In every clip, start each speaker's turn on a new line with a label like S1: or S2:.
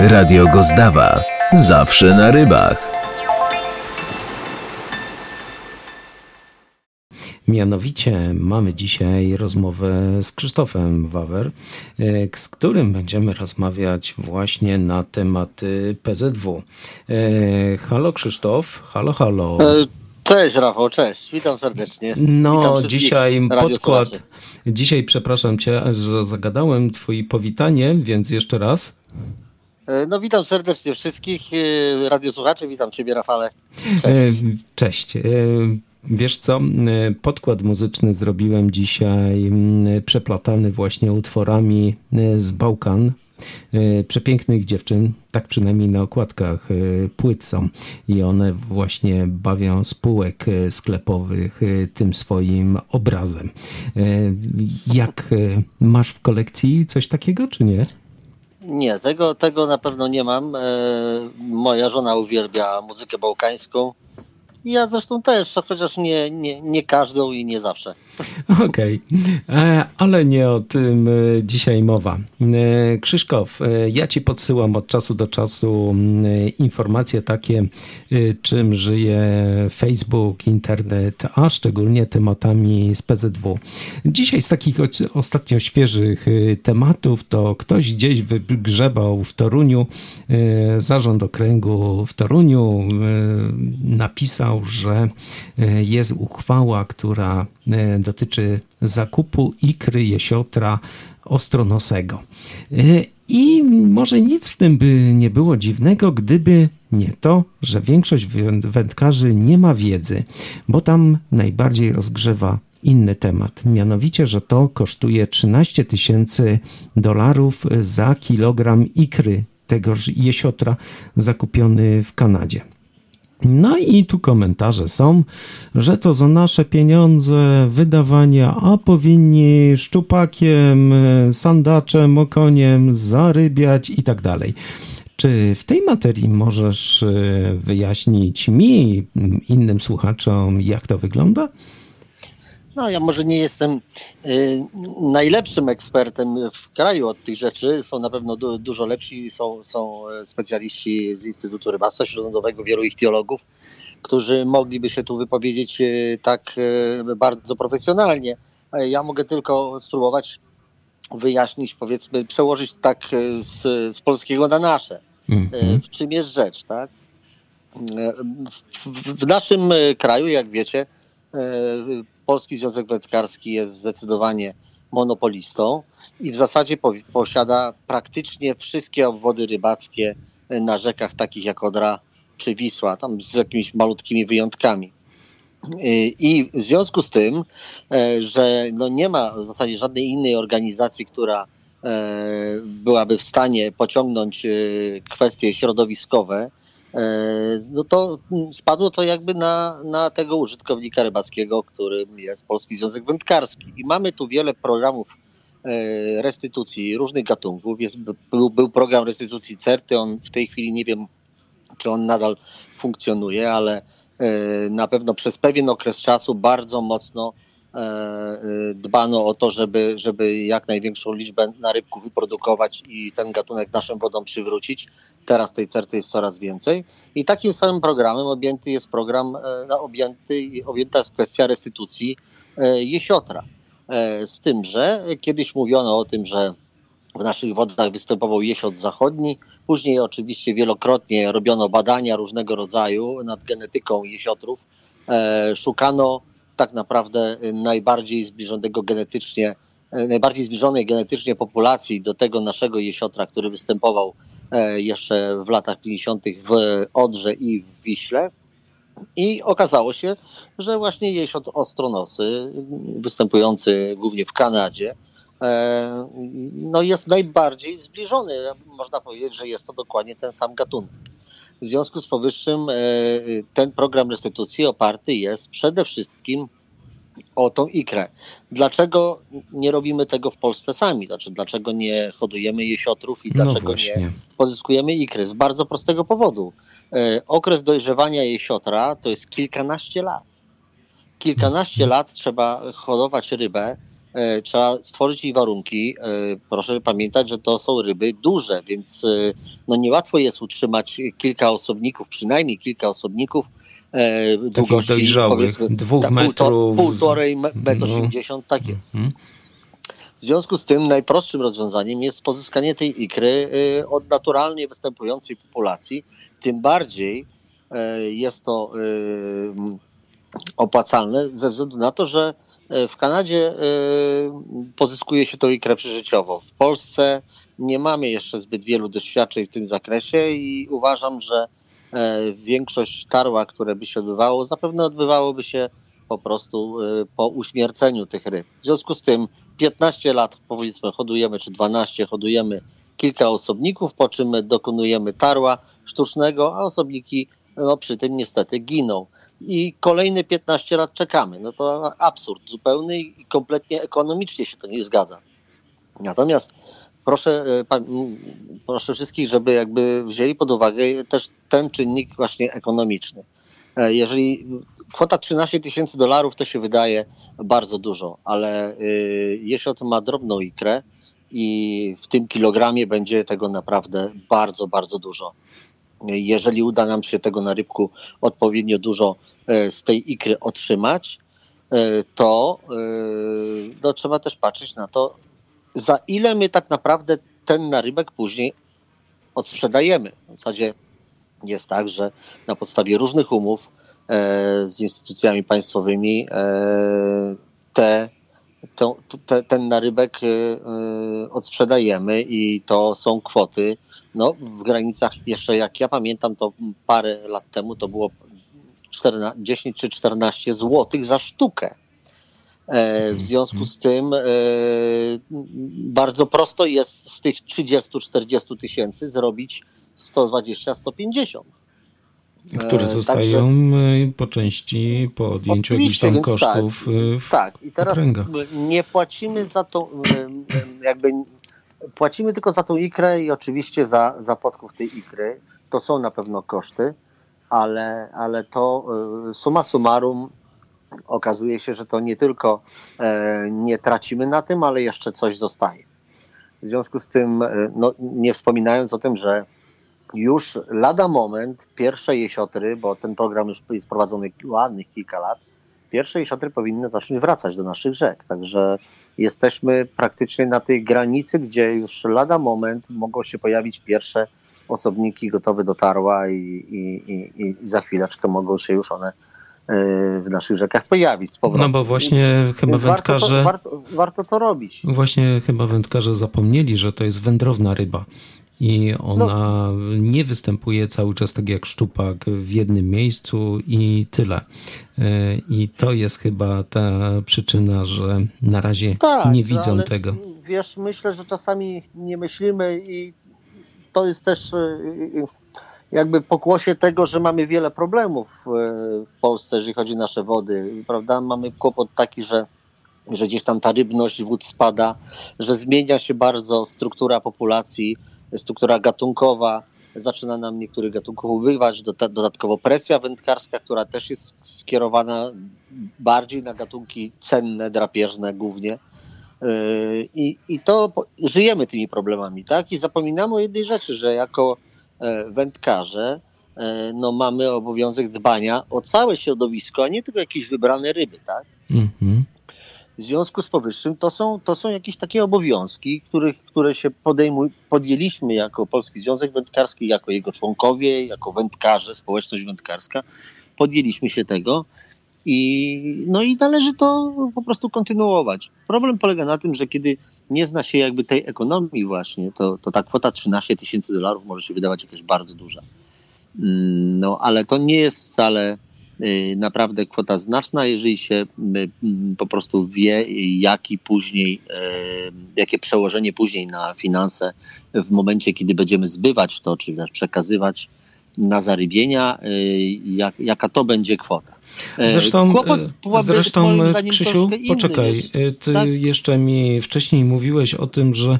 S1: Radio Gozdawa. Zawsze na rybach.
S2: Mianowicie mamy dzisiaj rozmowę z Krzysztofem Wawer, e, z którym będziemy rozmawiać właśnie na tematy PZW. E, halo Krzysztof, halo, halo.
S3: E, cześć Rafał, cześć, witam serdecznie.
S2: No, witam dzisiaj podkład. Dzisiaj przepraszam cię, że zagadałem twoje powitanie, więc jeszcze raz.
S3: No witam serdecznie wszystkich radiosłuchaczy, witam ciebie Rafale.
S2: Cześć. Cześć. Wiesz co, podkład muzyczny zrobiłem dzisiaj przeplatany właśnie utworami z Bałkan, przepięknych dziewczyn, tak przynajmniej na okładkach płyt są i one właśnie bawią spółek sklepowych tym swoim obrazem. Jak masz w kolekcji coś takiego, czy nie?
S3: Nie, tego, tego na pewno nie mam. Moja żona uwielbia muzykę bałkańską. Ja zresztą też, chociaż nie, nie, nie każdą i nie zawsze.
S2: Okej, okay. E, ale nie o tym e, dzisiaj mowa. E, Krzyszkof, ja ci podsyłam od czasu do czasu informacje takie, czym żyje Facebook, internet, a szczególnie tematami z PZW. Dzisiaj z takich ostatnio świeżych tematów to ktoś gdzieś wygrzebał w Toruniu, zarząd okręgu w Toruniu napisał że e, jest uchwała, która e, dotyczy zakupu ikry jesiotra ostronosego. E, I może nic w tym by nie było dziwnego, gdyby nie to, że większość wędkarzy nie ma wiedzy, bo tam najbardziej rozgrzewa inny temat. Mianowicie, że to kosztuje 13 tysięcy dolarów za kilogram ikry tegoż jesiotra zakupiony w Kanadzie. No i tu komentarze są, że to za nasze pieniądze wydawania, a powinni szczupakiem, sandaczem, okoniem zarybiać i tak dalej. Czy w tej materii możesz e, wyjaśnić mi, innym słuchaczom, jak to wygląda?
S3: No, ja może nie jestem y, najlepszym ekspertem w kraju od tych rzeczy. Są na pewno du dużo lepsi. Są, są specjaliści z Instytutu Rybactwa Śródlądowego, wielu ich teologów, którzy mogliby się tu wypowiedzieć y, tak y, bardzo profesjonalnie. Ja mogę tylko spróbować wyjaśnić, powiedzmy, przełożyć tak z, z polskiego na nasze. Mm -hmm. W czym jest rzecz, tak? W, w naszym kraju, jak wiecie, Polski Związek Wędkarski jest zdecydowanie monopolistą i w zasadzie po, posiada praktycznie wszystkie obwody rybackie na rzekach takich jak Odra czy Wisła, tam z jakimiś malutkimi wyjątkami. I w związku z tym, e, że no nie ma w zasadzie żadnej innej organizacji, która e, byłaby w stanie pociągnąć e, kwestie środowiskowe, E, no to spadło to jakby na, na tego użytkownika rybackiego, którym jest Polski Związek Wędkarski. I mamy tu wiele programów e, restytucji różnych gatunków. Jest, był, był program restytucji CERTY, on w tej chwili nie wiem, czy on nadal funkcjonuje, ale e, na pewno przez pewien okres czasu bardzo mocno dbano o to, żeby, żeby jak największą liczbę narybków wyprodukować i ten gatunek naszym wodom przywrócić. Teraz tej certy jest coraz więcej. I takim samym programem objęty jest program, e, objęty, objęta jest kwestia restytucji e, jesiotra. E, z tym, że kiedyś mówiono o tym, że w naszych wodach występował jesiot zachodni. Później oczywiście wielokrotnie robiono badania różnego rodzaju nad genetyką jesiotrów. Szukano tak naprawdę najbardziej zbliżonego genetycznie, najbardziej zbliżonej genetycznie populacji do tego naszego jesiotra, który występował E, jeszcze w latach 50. w Odrze i w Wiśle. I okazało się, że właśnie jesiot ostronosy, występujący głównie w Kanadzie, e, no jest najbardziej zbliżony. Można powiedzieć, że jest to dokładnie ten sam gatunek. W związku z powyższym e, ten program restytucji oparty jest przede wszystkim o tą ikrę. Dlaczego nie robimy tego w Polsce sami? Znaczy, dlaczego nie hodujemy jesiotrów i no dlaczego no nie pozyskujemy ikry? Z bardzo prostego powodu. E, okres dojrzewania jesiotra to jest kilkanaście lat. Kilkanaście lat trzeba hodować rybę trzeba stworzyć jej warunki. E, proszę pamiętać, że to są ryby duże, więc e, no niełatwo jest utrzymać kilka osobników, przynajmniej kilka osobników e, długości
S2: dojrzałych, dwóch
S3: ta,
S2: metrów.
S3: Półtorej metr
S2: No.
S3: 80, tak jest.
S2: Mhm.
S3: W związku z tym najprostszym rozwiązaniem jest pozyskanie tej ikry od naturalnie występującej populacji. Tym bardziej jest to opłacalne ze względu na to, że w Kanadzie y, pozyskuje się tą ikrę przeżyciowo. W Polsce nie mamy jeszcze zbyt wielu doświadczeń w tym zakresie i uważam, że e, większość tarła, które by się odbywało, zapewne odbywałoby się po prostu po uśmierceniu tych ryb. W związku z tym 15 lat powiedzmy hodujemy, czy 12 hodujemy kilka osobników, po czym dokonujemy tarła sztucznego, a osobniki no, przy tym niestety giną. I kolejne 15 lat czekamy. No to absurd zupełny i kompletnie ekonomicznie się to nie zgadza. Natomiast proszę, e, proszę wszystkich, żeby jakby wzięli pod uwagę też ten czynnik właśnie ekonomiczny. E, Jeżeli kwota 13 tysięcy dolarów to się wydaje bardzo dużo, ale y, jeśli on ma drobną ikrę i w tym kilogramie będzie tego naprawdę bardzo, bardzo dużo. Jeżeli uda nam się tego na rybku odpowiednio dużo y, z tej ikry otrzymać, y, to y, no, trzeba też patrzeć na to, za ile my tak naprawdę ten narybek później odsprzedajemy. W zasadzie jest tak, że na podstawie różnych umów e, z instytucjami państwowymi e, te, to, te, ten narybek e, e, odsprzedajemy i to są kwoty no, w granicach jeszcze jak ja pamiętam to parę lat temu to było 14, 10 czy 14 złotych za sztukę. E, W związku z tym e, bardzo prosto jest z tych 30-40 tysięcy zrobić 120-150.
S2: Które
S3: E,
S2: zostają y, po części po odjęciu jakichś tam
S3: więc
S2: kosztów. y, w-
S3: Tak, i teraz
S2: okręgach.
S3: nie płacimy za em, jakby płacimy tylko za tą ikrę i oczywiście za, za podkup tej ikry. To są na pewno koszty, ale, ale to y, summa summarum okazuje się, że to nie tylko e, nie tracimy na tym, ale jeszcze coś zostaje. W związku z tym, e, no, nie wspominając o tym, że już lada moment pierwsze jesiotry, bo ten program już jest prowadzony ładnych kilka lat, pierwsze jesiotry powinny zacząć wracać do naszych rzek. Także jesteśmy praktycznie na tej granicy, gdzie już lada moment mogą się pojawić pierwsze osobniki gotowe do tarła i, i, i, i za chwileczkę mogą się już one e, w naszych rzekach pojawić z powrotem.
S2: No bo właśnie
S3: Więc-
S2: chyba
S3: więc warto,
S2: wędkarze,
S3: to, warto, warto to robić.
S2: właśnie chyba wędkarze zapomnieli, że to jest wędrowna ryba. I ona
S3: No.
S2: nie występuje cały czas tak jak szczupak w jednym miejscu i tyle. Y, I to jest chyba ta przyczyna, że na razie
S3: Tak,
S2: nie
S3: no
S2: widzą tego.
S3: Wiesz, myślę, że czasami nie myślimy i to jest też y, y, jakby pokłosie tego, że mamy wiele problemów w Polsce, jeżeli chodzi o nasze wody, prawda? Mamy kłopot taki, że że gdzieś tam ta rybność wód spada, że zmienia się bardzo struktura populacji, struktura gatunkowa, zaczyna nam niektórych gatunków ubywać, dodatkowo presja wędkarska, która też jest skierowana bardziej na gatunki cenne, drapieżne głównie. Yy, I, I to żyjemy tymi problemami, tak? I zapominamy o jednej rzeczy, że jako e, wędkarze e, no, mamy obowiązek dbania o całe środowisko, a nie tylko jakieś wybrane ryby, tak?
S2: Mhm.
S3: W związku z powyższym to są, to są jakieś takie obowiązki, których, które się podejmuj, podjęliśmy jako Polski Związek Wędkarski, jako jego członkowie, jako wędkarze, społeczność wędkarska. Podjęliśmy się tego i, no i należy to po prostu kontynuować. Problem polega na tym, że kiedy nie zna się jakby tej ekonomii właśnie, to, to ta kwota 13 tysięcy dolarów może się wydawać jakaś bardzo duża. Mm, No ale to nie jest wcale naprawdę kwota znaczna, jeżeli się y, mm, po prostu wie, jaki później, y, jakie przełożenie później na finanse w momencie, kiedy będziemy zbywać to, czy przekazywać na zarybienia, y, jak, jaka to będzie kwota. E,
S2: Zresztą,
S3: kłopot
S2: e, zresztą
S3: zdaniem
S2: Krzysiu, poczekaj, e, ty
S3: tak?
S2: jeszcze mi wcześniej mówiłeś o tym, że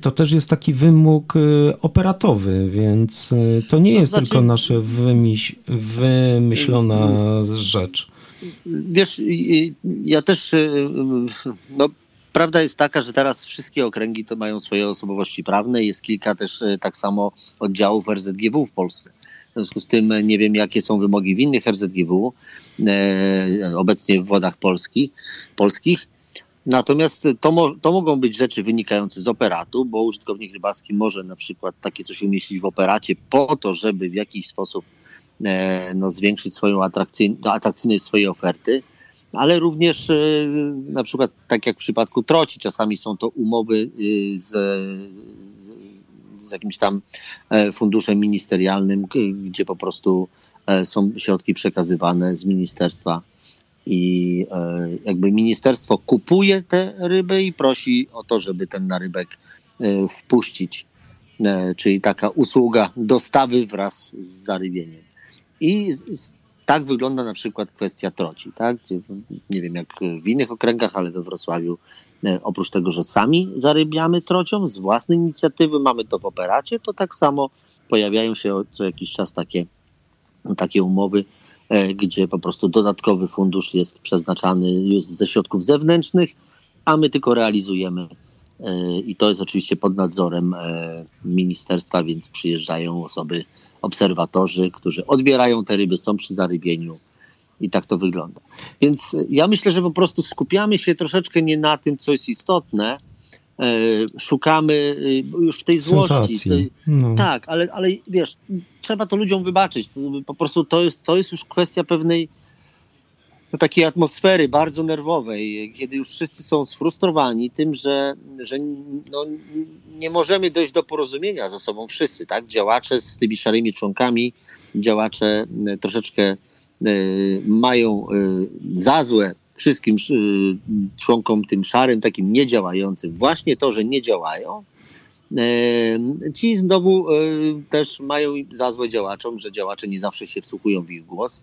S2: to też jest taki wymóg e, operatowy, więc e, to nie jest
S3: znaczy-
S2: tylko nasza wymyś, wymyślona rzecz.
S3: Wiesz, ja też no, prawda jest taka, że teraz wszystkie okręgi to mają swoje osobowości prawne. Jest kilka też e, tak samo oddziałów RZGW w Polsce. W związku z tym nie wiem, jakie są wymogi w innych RZGW, e, obecnie w wodach polskich, polskich. Natomiast to, mo, to mogą być rzeczy wynikające z operatu, bo użytkownik rybacki może na przykład takie coś umieścić w operacie po to, żeby w jakiś sposób e, no, zwiększyć swoją atrakcyjność, atrakcyjność swojej oferty, ale również e, na przykład tak jak w przypadku troci, czasami są to umowy e, z, z, jakimś tam e, funduszem ministerialnym, gdzie po prostu e, są środki przekazywane z ministerstwa i e, jakby ministerstwo kupuje te ryby i prosi o to, żeby ten narybek wpuścić. Czyli taka usługa dostawy wraz z zarybieniem. I tak wygląda na przykład kwestia troci. Tak? Nie wiem jak w innych okręgach, ale we Wrocławiu oprócz tego, że sami zarybiamy trocią z własnej inicjatywy, mamy to w operacie, to tak samo pojawiają się co jakiś czas takie, takie umowy, E, gdzie po prostu dodatkowy fundusz jest przeznaczany już ze środków zewnętrznych, a my tylko realizujemy. E, I to jest oczywiście pod nadzorem e, ministerstwa, więc przyjeżdżają osoby, obserwatorzy, którzy odbierają te ryby, są przy zarybieniu. I tak to wygląda. Więc ja myślę, że po prostu skupiamy się troszeczkę nie na tym, co jest istotne, E, szukamy e, już w tej złości. Tej, no. Tak, ale, ale wiesz, trzeba to ludziom wybaczyć. Po prostu to jest, to jest już kwestia pewnej no, takiej atmosfery bardzo nerwowej, kiedy już wszyscy są sfrustrowani tym, że, że no, nie możemy dojść do porozumienia ze sobą wszyscy, tak? Działacze z tymi szarymi członkami, działacze e, troszeczkę mają za złe wszystkim y, członkom tym szarym, takim niedziałającym, właśnie to, że nie działają, e, ci znowu e, też mają za złe działaczom, że działacze nie zawsze się wsłuchują w ich głos.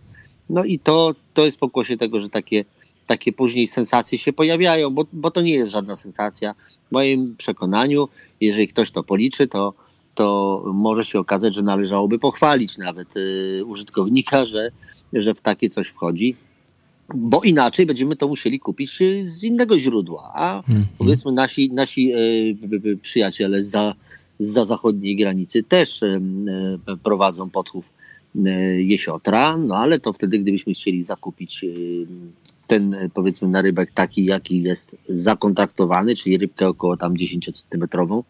S3: No i to, to jest pokłosie tego, że takie, takie później sensacje się pojawiają, bo, bo to nie jest żadna sensacja. W moim przekonaniu, jeżeli ktoś to policzy, to, to może się okazać, że należałoby pochwalić nawet y, użytkownika, że, że w takie coś wchodzi bo inaczej będziemy to musieli kupić y, z innego źródła. A hmm. powiedzmy nasi, nasi e, przyjaciele za, za zachodniej granicy też prowadzą podchów jesiotra, no ale to wtedy, gdybyśmy chcieli zakupić ten powiedzmy narybek taki, jaki jest zakontraktowany, czyli rybkę około tam 10 centymetrową,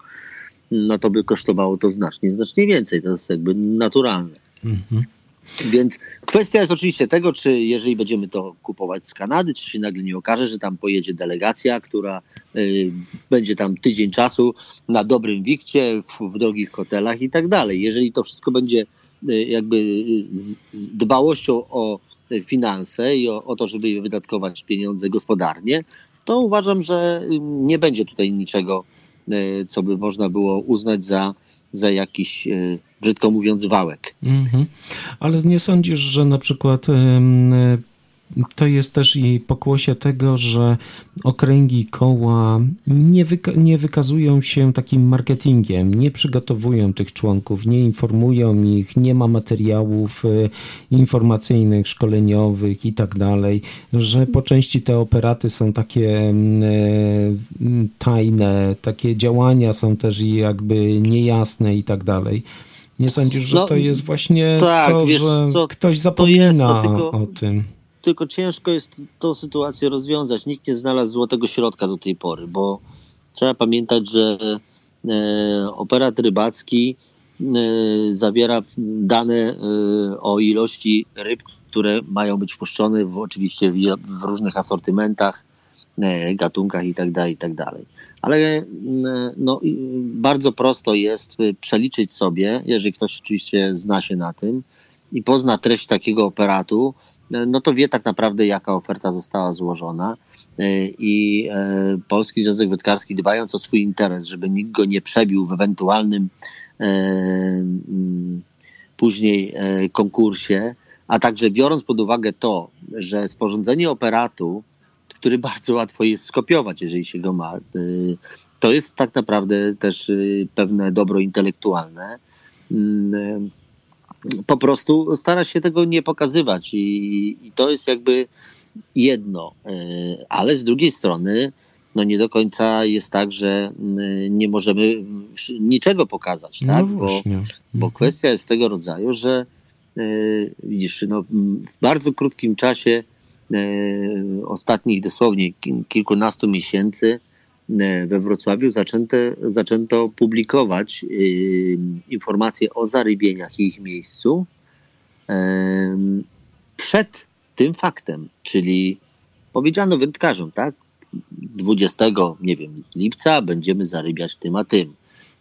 S3: no to by kosztowało to znacznie, znacznie więcej. To jest jakby naturalne. Mhm. Więc kwestia jest oczywiście tego, czy jeżeli będziemy to kupować z Kanady, czy się nagle nie okaże, że tam pojedzie delegacja, która y, będzie tam tydzień czasu na dobrym wikcie, w, w drogich hotelach i tak dalej. Jeżeli to wszystko będzie y, jakby z, z dbałością o finanse i o, o to, żeby wydatkować pieniądze gospodarnie, to uważam, że nie będzie tutaj niczego, y, co by można było uznać za, za jakiś brzydko mówiąc, wałek. Mhm.
S2: Ale nie sądzisz, że na przykład to jest też i pokłosie tego, że okręgi koła nie, wyka nie wykazują się takim marketingiem, nie przygotowują tych członków, nie informują ich, nie ma materiałów y, informacyjnych, szkoleniowych i tak dalej, że po części te operaty są takie y, tajne, takie działania są też jakby niejasne i tak dalej. Nie sądzisz, że no, to jest właśnie tak, to, wiesz, że co, ktoś zapomina jest, to tylko, o tym?
S3: Tylko ciężko jest tą sytuację rozwiązać. Nikt nie znalazł złotego środka do tej pory, bo trzeba pamiętać, że e, operat rybacki e, zawiera dane e, o ilości ryb, które mają być wpuszczone w, oczywiście w, w różnych asortymentach, gatunkach itd., tak itd. Tak ale no, bardzo prosto jest przeliczyć sobie, jeżeli ktoś oczywiście zna się na tym i pozna treść takiego operatu, no to wie tak naprawdę, jaka oferta została złożona. Y, I Polski Związek Wędkarski, dbając o swój interes, żeby nikt go nie przebił w ewentualnym mm, później konkursie, a także biorąc pod uwagę to, że sporządzenie operatu który bardzo łatwo jest skopiować, jeżeli się go ma. To jest tak naprawdę też pewne dobro intelektualne. Po prostu stara się tego nie pokazywać i, i to jest jakby jedno, ale z drugiej strony no nie do końca jest tak, że mm, nie możemy niczego pokazać,
S2: No
S3: tak? Bo, bo kwestia jest tego rodzaju, że e, widzisz, no, w bardzo krótkim czasie e, ostatnich dosłownie ki- kilkunastu miesięcy e, we Wrocławiu zaczęto, zaczęto publikować e, informacje o zarybieniach i ich miejscu e, przed tym faktem, czyli powiedziano wędkarzom, tak? 20, nie wiem, lipca będziemy zarybiać tym a tym.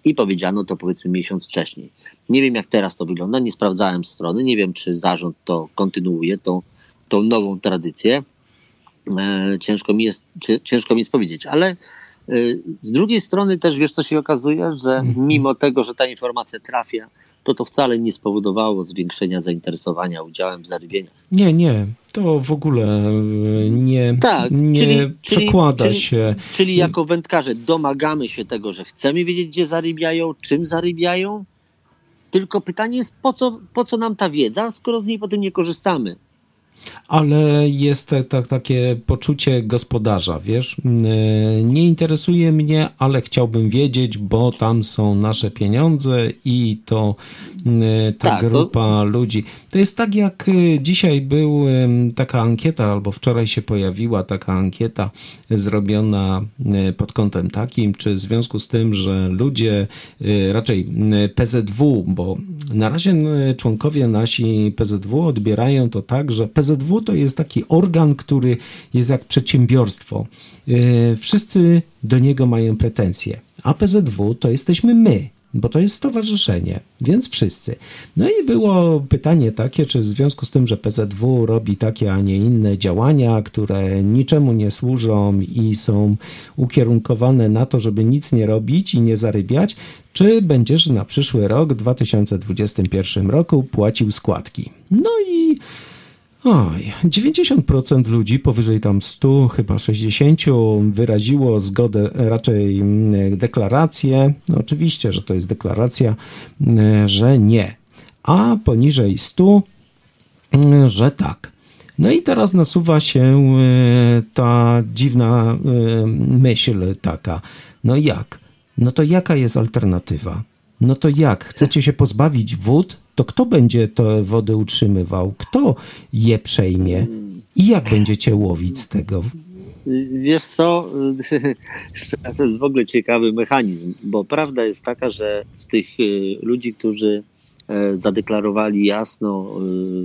S3: I powiedziano to powiedzmy miesiąc wcześniej. Nie wiem jak teraz to wygląda, nie sprawdzałem strony, nie wiem czy zarząd to kontynuuje, tą, tą nową tradycję. E, ciężko, mi jest, ciężko mi jest powiedzieć, ale e, z drugiej strony też wiesz co się okazuje, że
S2: Mhm.
S3: mimo tego, że ta informacja trafia, to to wcale nie spowodowało zwiększenia zainteresowania udziałem w zarybieniach.
S2: Nie, nie, to w ogóle y, nie,
S3: Tak,
S2: nie
S3: czyli- czyli-
S2: przekłada
S3: czyli-
S2: się.
S3: Czyli jako wędkarze domagamy się tego, że chcemy wiedzieć, gdzie zarybiają, czym zarybiają. Tylko pytanie jest, po co, po co nam ta wiedza, skoro z niej potem nie korzystamy?
S2: Ale jest tak, tak, takie poczucie gospodarza, wiesz? Yy, Nie interesuje mnie, ale chciałbym wiedzieć, bo tam są nasze pieniądze i to yy, ta
S3: Tak, to-
S2: grupa ludzi. To jest tak, jak yy, dzisiaj był taka ankieta, albo wczoraj się pojawiła taka ankieta zrobiona pod kątem takim, czy w związku z tym, że ludzie, raczej PZW, bo na razie członkowie nasi PZW odbierają to tak, że PZW to jest taki organ, który jest jak przedsiębiorstwo. Yy, Wszyscy do niego mają pretensje, a PZW to jesteśmy my. Bo to jest stowarzyszenie, więc wszyscy. No i było pytanie takie, czy w związku z tym, że PZW robi takie, a nie inne działania, które niczemu nie służą i są ukierunkowane na to, żeby nic nie robić i nie zarybiać, czy będziesz na przyszły rok, w 2021 roku, płacił składki? No i Oj, 90% ludzi, powyżej tam 100, chyba 60, wyraziło zgodę, raczej mm, deklarację. No oczywiście, że to jest deklaracja, mm, że nie. A poniżej 100, mm, że tak. No i teraz nasuwa się e, ta dziwna e, myśl taka. No jak? No to jaka jest alternatywa? No to jak? Chcecie się pozbawić wód? To kto będzie te wody utrzymywał? Kto je przejmie? I jak będziecie łowić z tego?
S3: Wiesz co, to jest w ogóle ciekawy mechanizm, bo prawda jest taka, że z tych y, ludzi, którzy e, zadeklarowali jasno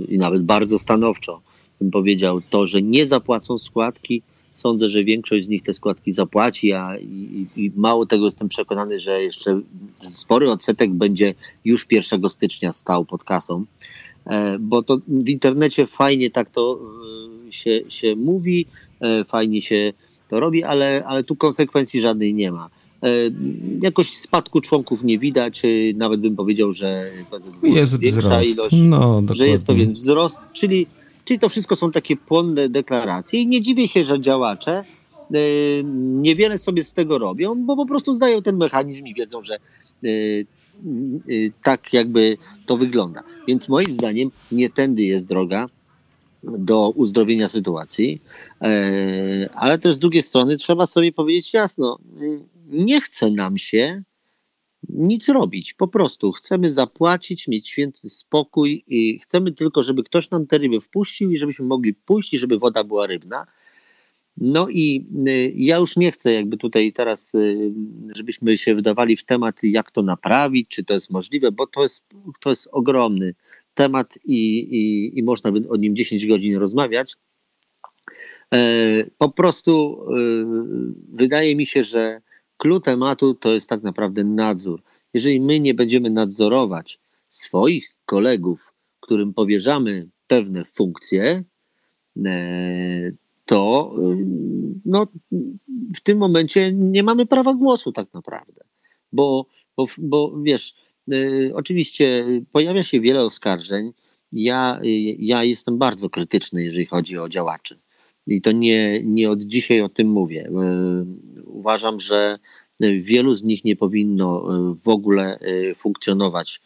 S3: y, i nawet bardzo stanowczo, bym powiedział, to, że nie zapłacą składki, sądzę, że większość z nich te składki zapłaci, a i, i mało tego jestem przekonany, że jeszcze spory odsetek będzie już 1 stycznia stał pod kasą, E, bo to w internecie fajnie tak to y, się, się mówi, e, fajnie się to robi, ale, ale tu konsekwencji żadnej nie ma. E, Jakoś spadku członków nie widać, e, nawet bym powiedział, że
S2: Jest wzrost.
S3: ilość,
S2: No,
S3: że jest pewien wzrost, czyli, czyli to wszystko są takie płonne deklaracje i nie dziwię się, że działacze e, niewiele sobie z tego robią, bo po prostu znają ten mechanizm i wiedzą, że e, e, tak jakby to wygląda. Więc moim zdaniem nie tędy jest droga do uzdrowienia sytuacji, ale też z drugiej strony trzeba sobie powiedzieć jasno, nie chce nam się nic robić. Po prostu chcemy zapłacić, mieć święty spokój i chcemy tylko, żeby ktoś nam te ryby wpuścił i żebyśmy mogli pójść i żeby woda była rybna. No i y, ja już nie chcę jakby tutaj teraz, y, żebyśmy się wydawali w temat, jak to naprawić, czy to jest możliwe, bo to jest, to jest ogromny temat i, i, i można by o nim 10 godzin rozmawiać. E, Po prostu e, wydaje mi się, że clue tematu to jest tak naprawdę nadzór. Jeżeli my nie będziemy nadzorować swoich kolegów, którym powierzamy pewne funkcje, e, to y, no, w tym momencie nie mamy prawa głosu tak naprawdę. Bo, bo, bo wiesz, y, oczywiście pojawia się wiele oskarżeń. Ja, ja jestem bardzo krytyczny, jeżeli chodzi o działaczy. I to nie, nie od dzisiaj o tym mówię. Y, Uważam, że wielu z nich nie powinno y, w ogóle y, funkcjonować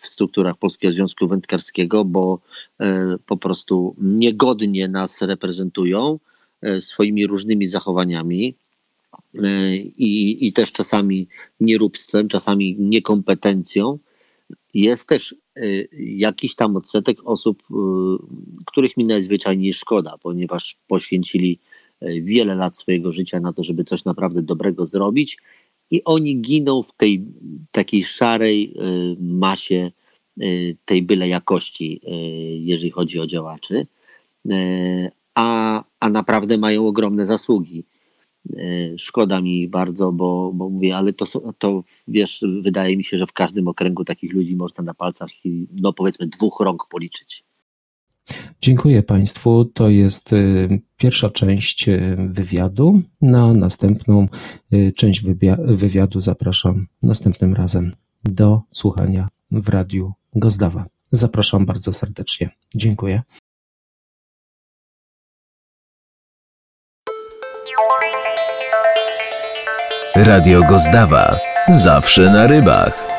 S3: w strukturach Polskiego Związku Wędkarskiego, bo po prostu niegodnie nas reprezentują swoimi różnymi zachowaniami. e, i, i też czasami nieróbstwem, czasami niekompetencją, jest też e, jakiś tam odsetek osób, e, których mi najzwyczajniej szkoda, ponieważ poświęcili e, wiele lat swojego życia na to, żeby coś naprawdę dobrego zrobić i oni giną w tej takiej szarej masie tej byle jakości, jeżeli chodzi o działaczy, a, a naprawdę mają ogromne zasługi. E, Szkoda mi bardzo, bo, bo mówię, ale to, to wiesz, wydaje mi się, że w każdym okręgu takich ludzi można na palcach, no powiedzmy, dwóch rąk policzyć.
S2: Dziękuję Państwu. To jest y, pierwsza część y, wywiadu. Na następną y, część wywia- wywiadu zapraszam następnym razem do słuchania w Radiu Gozdawa. Zapraszam bardzo serdecznie. Dziękuję.
S1: Radio Gozdawa. Zawsze na rybach.